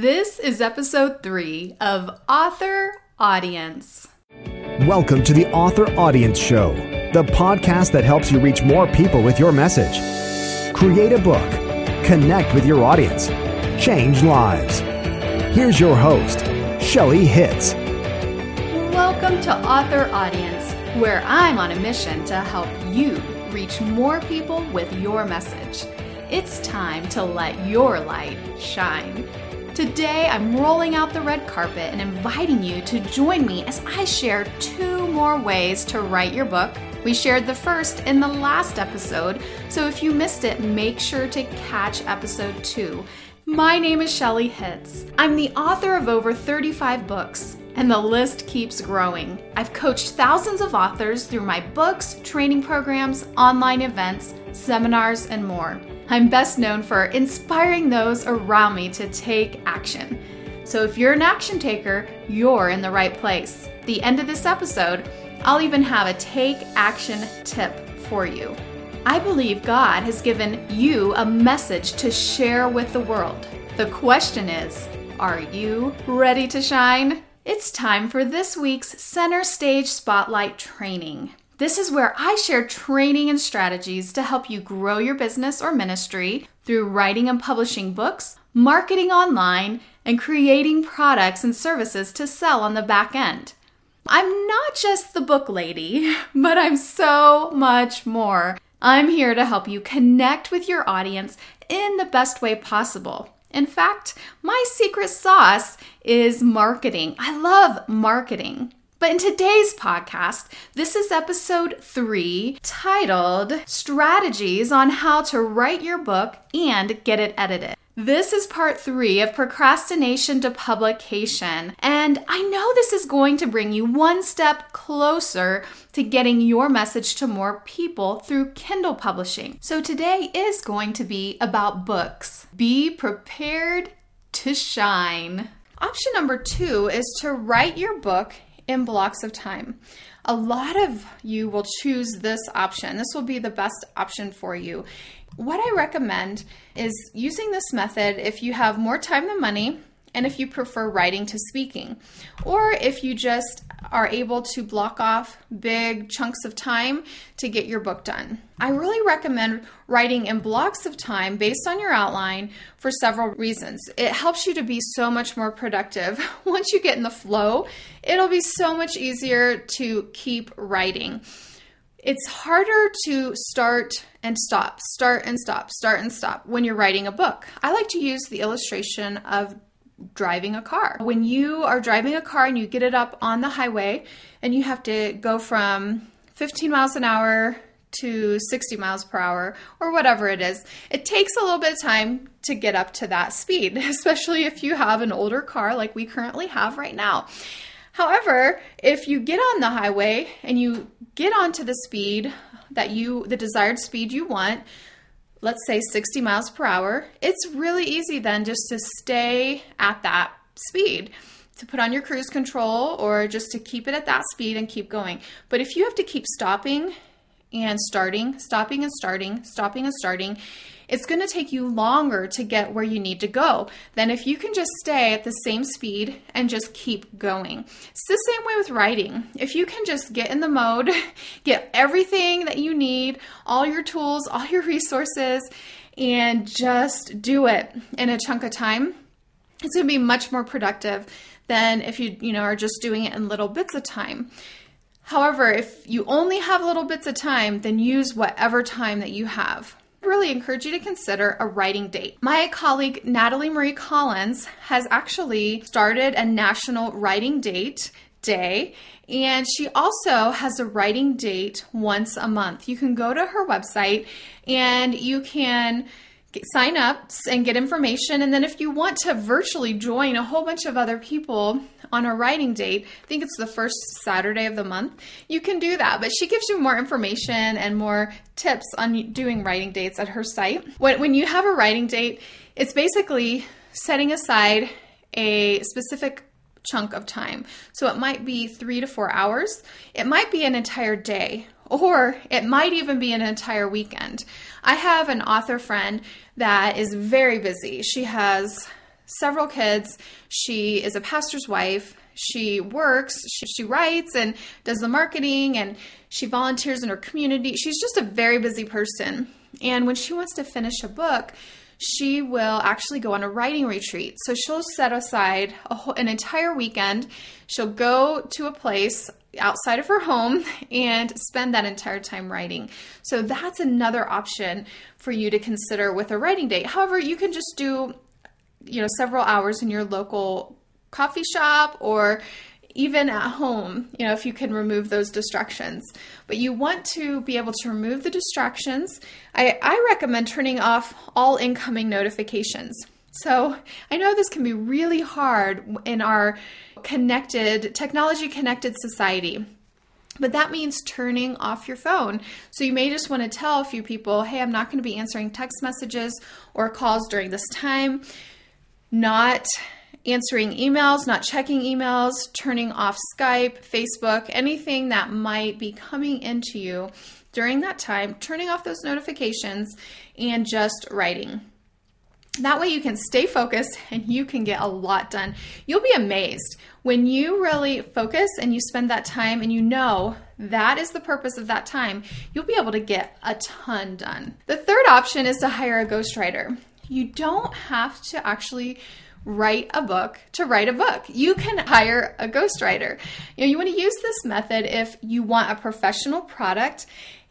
This is episode three of Author Audience. Welcome to the Author Audience Show, the podcast that helps you reach more people with your message. Create a book, connect with your audience, change lives. Here's your host, Shelly Hitz. Welcome to Author Audience, where I'm on a mission to help you reach more people with your message. It's time to let your light shine. Today, I'm rolling out the red carpet and inviting you to join me as I share two more ways to write your book. We shared the first in the last episode, so if you missed it, make sure to catch episode two. My name is Shelly Hitz. I'm the author of over 35 books, and the list keeps growing. I've coached thousands of authors through my books, training programs, online events, seminars, and more. I'm best known for inspiring those around me to take action. So if you're an action taker, you're in the right place. The end of this episode, I'll even have a take action tip for you. I believe God has given you a message to share with the world. The question is, are you ready to shine? It's time for this week's Center Stage Spotlight training. This is where I share training and strategies to help you grow your business or ministry through writing and publishing books, marketing online, and creating products and services to sell on the back end. I'm not just the book lady, but I'm so much more. I'm here to help you connect with your audience in the best way possible. In fact, my secret sauce is marketing. I love marketing. But in today's podcast, this is episode three titled Strategies on How to Write Your Book and Get It Edited. This is part three of procrastination to publication, and I know this is going to bring you one step closer to getting your message to more people through Kindle publishing. So today is going to be about books. Be prepared to shine. Option number two is to write your book in blocks of time. A lot of you will choose this option. This will be the best option for you. What I recommend is using this method if you have more time than money and if you prefer writing to speaking, or if you just are able to block off big chunks of time to get your book done. I really recommend writing in blocks of time based on your outline for several reasons. It helps you to be so much more productive. Once you get in the flow, it'll be so much easier to keep writing. It's harder to start and stop, start and stop, start and stop when you're writing a book. I like to use the illustration of driving a car. When you are driving a car and you get it up on the highway and you have to go from 15 miles an hour to 60 miles per hour or whatever it is, it takes a little bit of time to get up to that speed, especially if you have an older car like we currently have right now. However, if you get on the highway and you get onto the speed that you, the desired speed you want, let's say 60 miles per hour, it's really easy then just to stay at that speed to put on your cruise control or just to keep it at that speed and keep going. But if you have to keep stopping and starting, stopping and starting, stopping and starting, it's going to take you longer to get where you need to go than if you can just stay at the same speed and just keep going. It's the same way with writing. If you can just get in the mode, get everything that you need, all your tools, all your resources, and just do it in a chunk of time, it's going to be much more productive than if you, you know, are just doing it in little bits of time. However, if you only have little bits of time, then use whatever time that you have really encourage you to consider a writing date. My colleague Natalie Marie Collins has actually started a national writing date day and she also has a writing date once a month. You can go to her website and you can get, sign up and get information. And then if you want to virtually join a whole bunch of other people on a writing date, I think it's the first Saturday of the month, you can do that. But she gives you more information and more tips on doing writing dates at her site. When, when you have a writing date, it's basically setting aside a specific chunk of time. So it might be three to four hours, it might be an entire day, or it might even be an entire weekend. I have an author friend that is very busy. She has several kids. She is a pastor's wife. She works, she, she writes and does the marketing, and she volunteers in her community. She's just a very busy person. And when she wants to finish a book, she will actually go on a writing retreat. So she'll set aside whole, an entire weekend. She'll go to a place outside of her home and spend that entire time writing. So that's another option for you to consider with a writing date. However, you can just do you know several hours in your local coffee shop or even at home, you know, if you can remove those distractions. But you want to be able to remove the distractions. I, I recommend turning off all incoming notifications. So I know this can be really hard in our connected, technology connected society. But that means turning off your phone. So you may just want to tell a few people, hey, I'm not going to be answering text messages or calls during this time. Not answering emails, not checking emails, turning off Skype, Facebook, anything that might be coming into you during that time, turning off those notifications and just writing. That way you can stay focused and you can get a lot done. You'll be amazed when you really focus and you spend that time and you know that is the purpose of that time, you'll be able to get a ton done. The third option is to hire a ghostwriter. You don't have to actually write a book to write a book. You can hire a ghostwriter. You know, you want to use this method if you want a professional product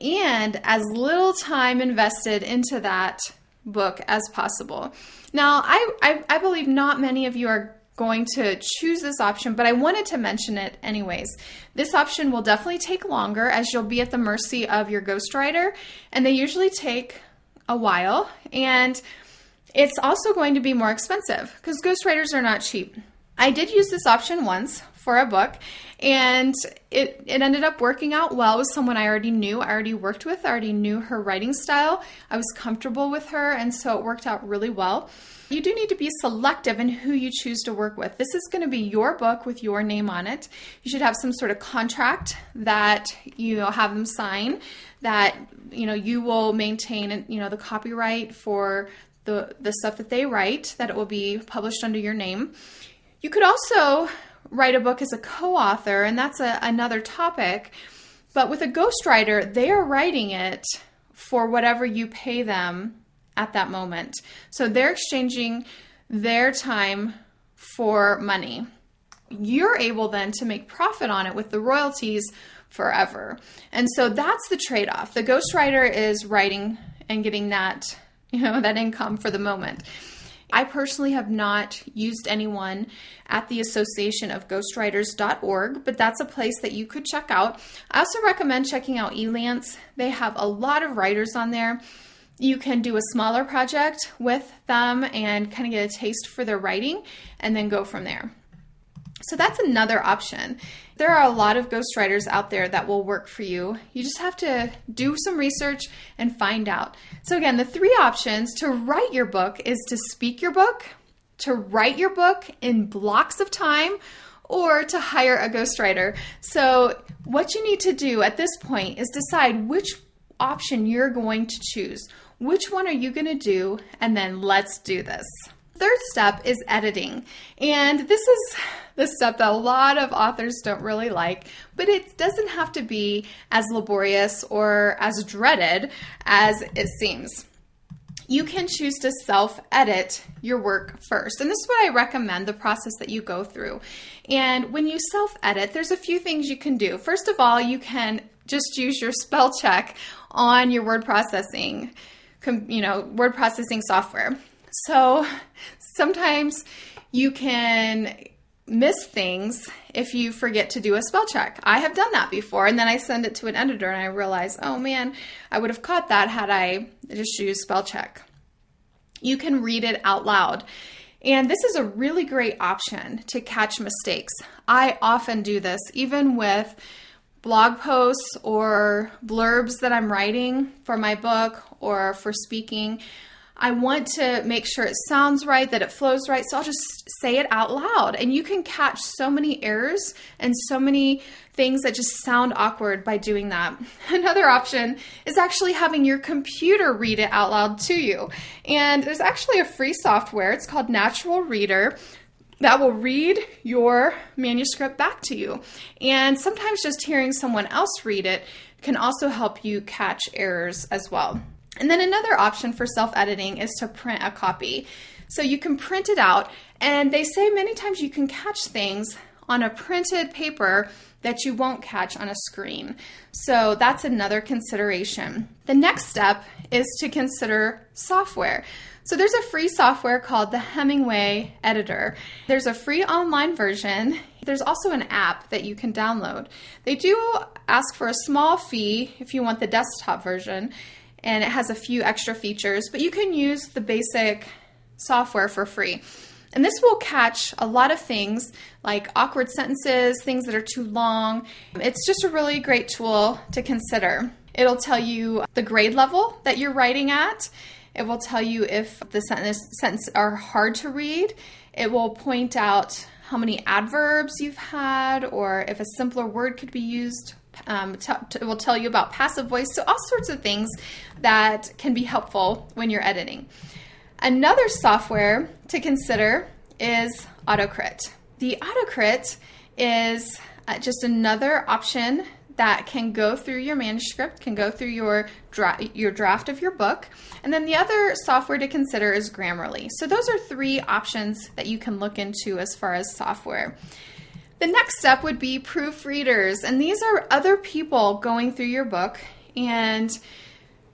and as little time invested into that book as possible. Now, I, I, I believe not many of you are going to choose this option, but I wanted to mention it anyways. This option will definitely take longer as you'll be at the mercy of your ghostwriter, and they usually take a while. And it's also going to be more expensive because ghostwriters are not cheap. I did use this option once for a book and it, it ended up working out well with someone I already knew, I already worked with, I already knew her writing style. I was comfortable with her, and so it worked out really well. You do need to be selective in who you choose to work with. This is going to be your book with your name on it. You should have some sort of contract that you know, have them sign that you know you will maintain you know the copyright for the, the stuff that they write, that it will be published under your name. You could also write a book as a co author, and that's a, another topic. But with a ghostwriter, they are writing it for whatever you pay them at that moment. So they're exchanging their time for money. You're able then to make profit on it with the royalties forever. And so that's the trade off. The ghostwriter is writing and getting that you know, that income for the moment. I personally have not used anyone at the Association of Ghostwriters.org, but that's a place that you could check out. I also recommend checking out Elance. They have a lot of writers on there. You can do a smaller project with them and kind of get a taste for their writing and then go from there. So that's another option. There are a lot of ghostwriters out there that will work for you. You just have to do some research and find out. So, again, the three options to write your book is to speak your book, to write your book in blocks of time, or to hire a ghostwriter. So, what you need to do at this point is decide which option you're going to choose. Which one are you going to do? And then let's do this third step is editing. And this is the step that a lot of authors don't really like, but it doesn't have to be as laborious or as dreaded as it seems. You can choose to self edit your work first. And this is what I recommend the process that you go through. And when you self edit, there's a few things you can do. First of all, you can just use your spell check on your word processing you know word processing software so sometimes you can miss things if you forget to do a spell check. I have done that before, and then I send it to an editor and I realize, oh man, I would have caught that had I just used spell check. You can read it out loud. And this is a really great option to catch mistakes. I often do this, even with blog posts or blurbs that I'm writing for my book or for speaking. I want to make sure it sounds right, that it flows right. So I'll just say it out loud. And you can catch so many errors and so many things that just sound awkward by doing that. Another option is actually having your computer read it out loud to you. And there's actually a free software, it's called Natural Reader that will read your manuscript back to you. And sometimes just hearing someone else read it can also help you catch errors as well. And then another option for self editing is to print a copy. So you can print it out, and they say many times you can catch things on a printed paper that you won't catch on a screen. So that's another consideration. The next step is to consider software. So there's a free software called the Hemingway Editor. There's a free online version. There's also an app that you can download. They do ask for a small fee if you want the desktop version, and it has a few extra features, but you can use the basic software for free. And this will catch a lot of things like awkward sentences, things that are too long. It's just a really great tool to consider. It'll tell you the grade level that you're writing at. It will tell you if the sentences are hard to read. It will point out how many adverbs you've had or if a simpler word could be used. Um, t- t- will tell you about passive voice. So, all sorts of things that can be helpful when you're editing. Another software to consider is AutoCrit. The AutoCrit is uh, just another option that can go through your manuscript, can go through your dra- your draft of your book. And then the other software to consider is Grammarly. So those are three options that you can look into as far as software. The next step would be proofreaders, and these are other people going through your book and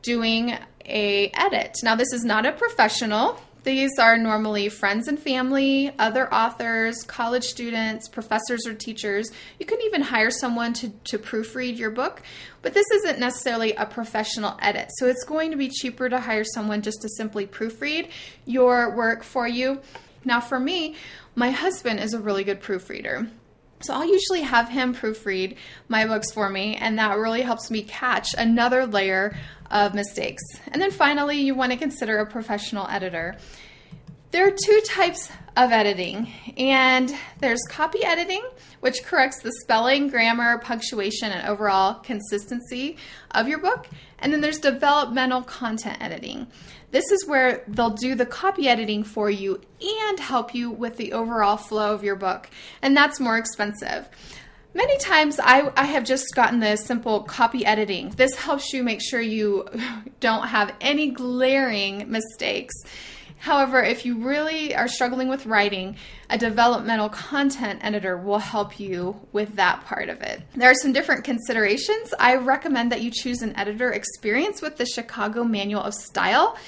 doing a edit. Now this is not a professional. These are normally friends and family, other authors, college students, professors or teachers. You can even hire someone to, to proofread your book, but this isn't necessarily a professional edit. So it's going to be cheaper to hire someone just to simply proofread your work for you. Now, for me, my husband is a really good proofreader. So I'll usually have him proofread my books for me, and that really helps me catch another layer of mistakes. And then finally, you want to consider a professional editor. There are two types of editing, and there's copy editing, which corrects the spelling, grammar, punctuation, and overall consistency of your book. And then there's developmental content editing. This is where they'll do the copy editing for you and help you with the overall flow of your book, and that's more expensive. Many times I, I have just gotten the simple copy editing. This helps you make sure you don't have any glaring mistakes. However, if you really are struggling with writing, a developmental content editor will help you with that part of it. There are some different considerations. I recommend that you choose an editor experienced with the Chicago Manual of Style.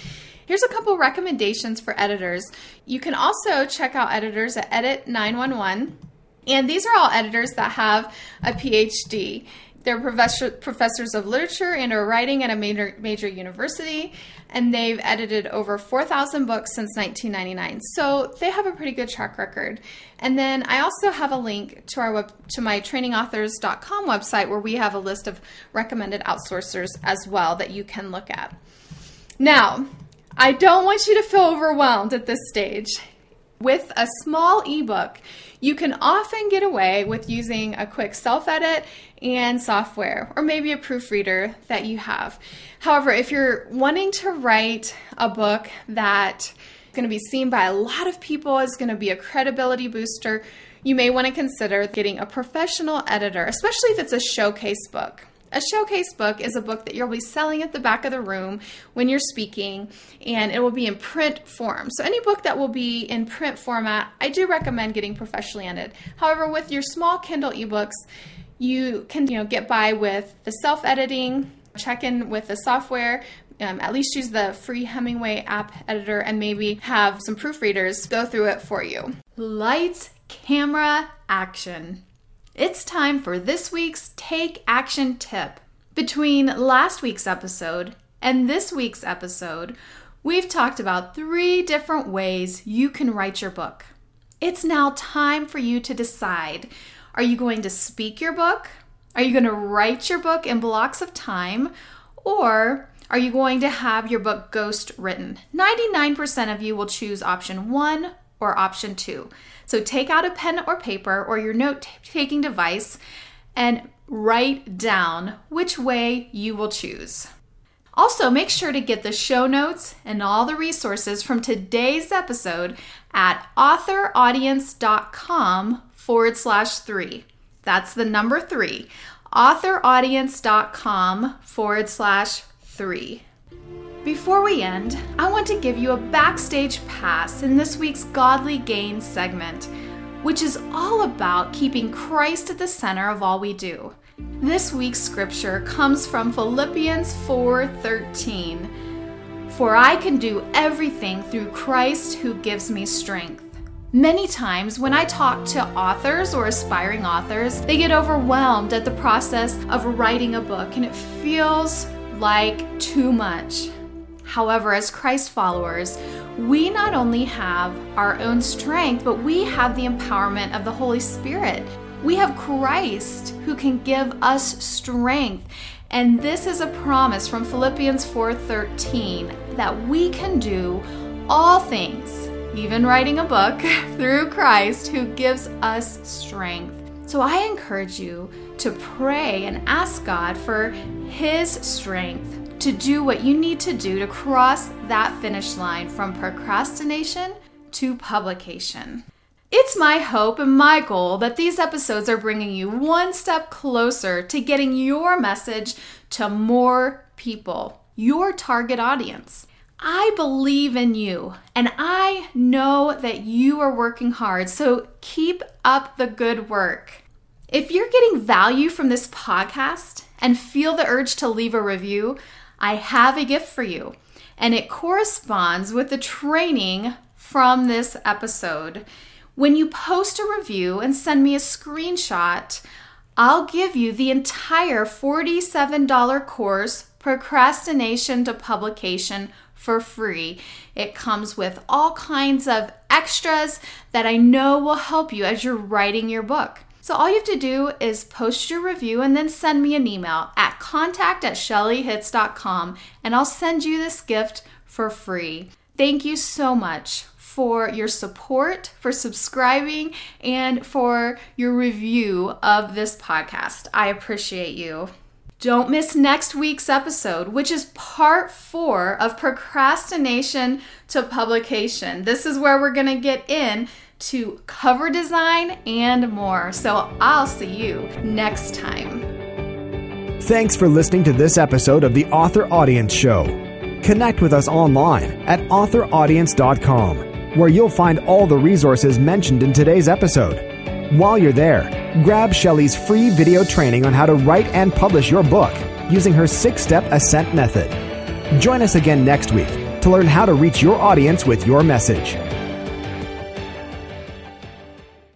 Here's a couple recommendations for editors. You can also check out editors at Edit 911. And these are all editors that have a PhD. They're professor, professors of literature and are writing at a major, major university, and they've edited over 4,000 books since 1999. So they have a pretty good track record. And then I also have a link to our web, to my trainingauthors.com website where we have a list of recommended outsourcers as well that you can look at. Now, I don't want you to feel overwhelmed at this stage. With a small ebook, you can often get away with using a quick self edit and software, or maybe a proofreader that you have. However, if you're wanting to write a book that is going to be seen by a lot of people, is going to be a credibility booster, you may want to consider getting a professional editor, especially if it's a showcase book. A showcase book is a book that you'll be selling at the back of the room when you're speaking, and it will be in print form. So, any book that will be in print format, I do recommend getting professionally edited. However, with your small Kindle ebooks, you can you know get by with the self editing, check in with the software. Um, at least use the free Hemingway app editor and maybe have some proofreaders go through it for you. Lights, camera, action. It's time for this week's Take Action tip. Between last week's episode and this week's episode, we've talked about three different ways you can write your book. It's now time for you to decide are you going to speak your book? Are you going to write your book in blocks of time? Or are you going to have your book ghost written? 99% of you will choose option one or option two. So take out a pen or paper or your note taking device and write down which way you will choose. Also, make sure to get the show notes and all the resources from today's episode at authoraudience.com forward slash three. That's the number three. authoraudience.com forward slash three. Before we end, I want to give you a backstage pass in this week's Godly Gain segment, which is all about keeping Christ at the center of all we do. This week's scripture comes from Philippians 4:13. For I can do everything through Christ who gives me strength. Many times, when I talk to authors or aspiring authors, they get overwhelmed at the process of writing a book and it feels like too much. However, as Christ followers, we not only have our own strength, but we have the empowerment of the Holy Spirit. We have Christ who can give us strength. And this is a promise from Philippians 4:13 that we can do all things, even writing a book, through Christ who gives us strength. So I encourage you to pray and ask God for his strength to do what you need to do to cross that finish line from procrastination to publication. It's my hope and my goal that these episodes are bringing you one step closer to getting your message to more people, your target audience. I believe in you and I know that you are working hard, so keep up the good work. If you're getting value from this podcast and feel the urge to leave a review, I have a gift for you, and it corresponds with the training from this episode. When you post a review and send me a screenshot, I'll give you the entire $47 course, Procrastination to Publication, for free. It comes with all kinds of extras that I know will help you as you're writing your book. So all you have to do is post your review and then send me an email at contact at shellyhitz.com and I'll send you this gift for free. Thank you so much for your support, for subscribing, and for your review of this podcast. I appreciate you. Don't miss next week's episode, which is part four of procrastination to publication. This is where we're going to get in to cover design and more. So I'll see you next time. Thanks for listening to this episode of the Author Audience Show. Connect with us online at authoraudience.com where you'll find all the resources mentioned in today's episode. While you're there, grab Shelly's free video training on how to write and publish your book using her six step ascent method. Join us again next week to learn how to reach your audience with your message.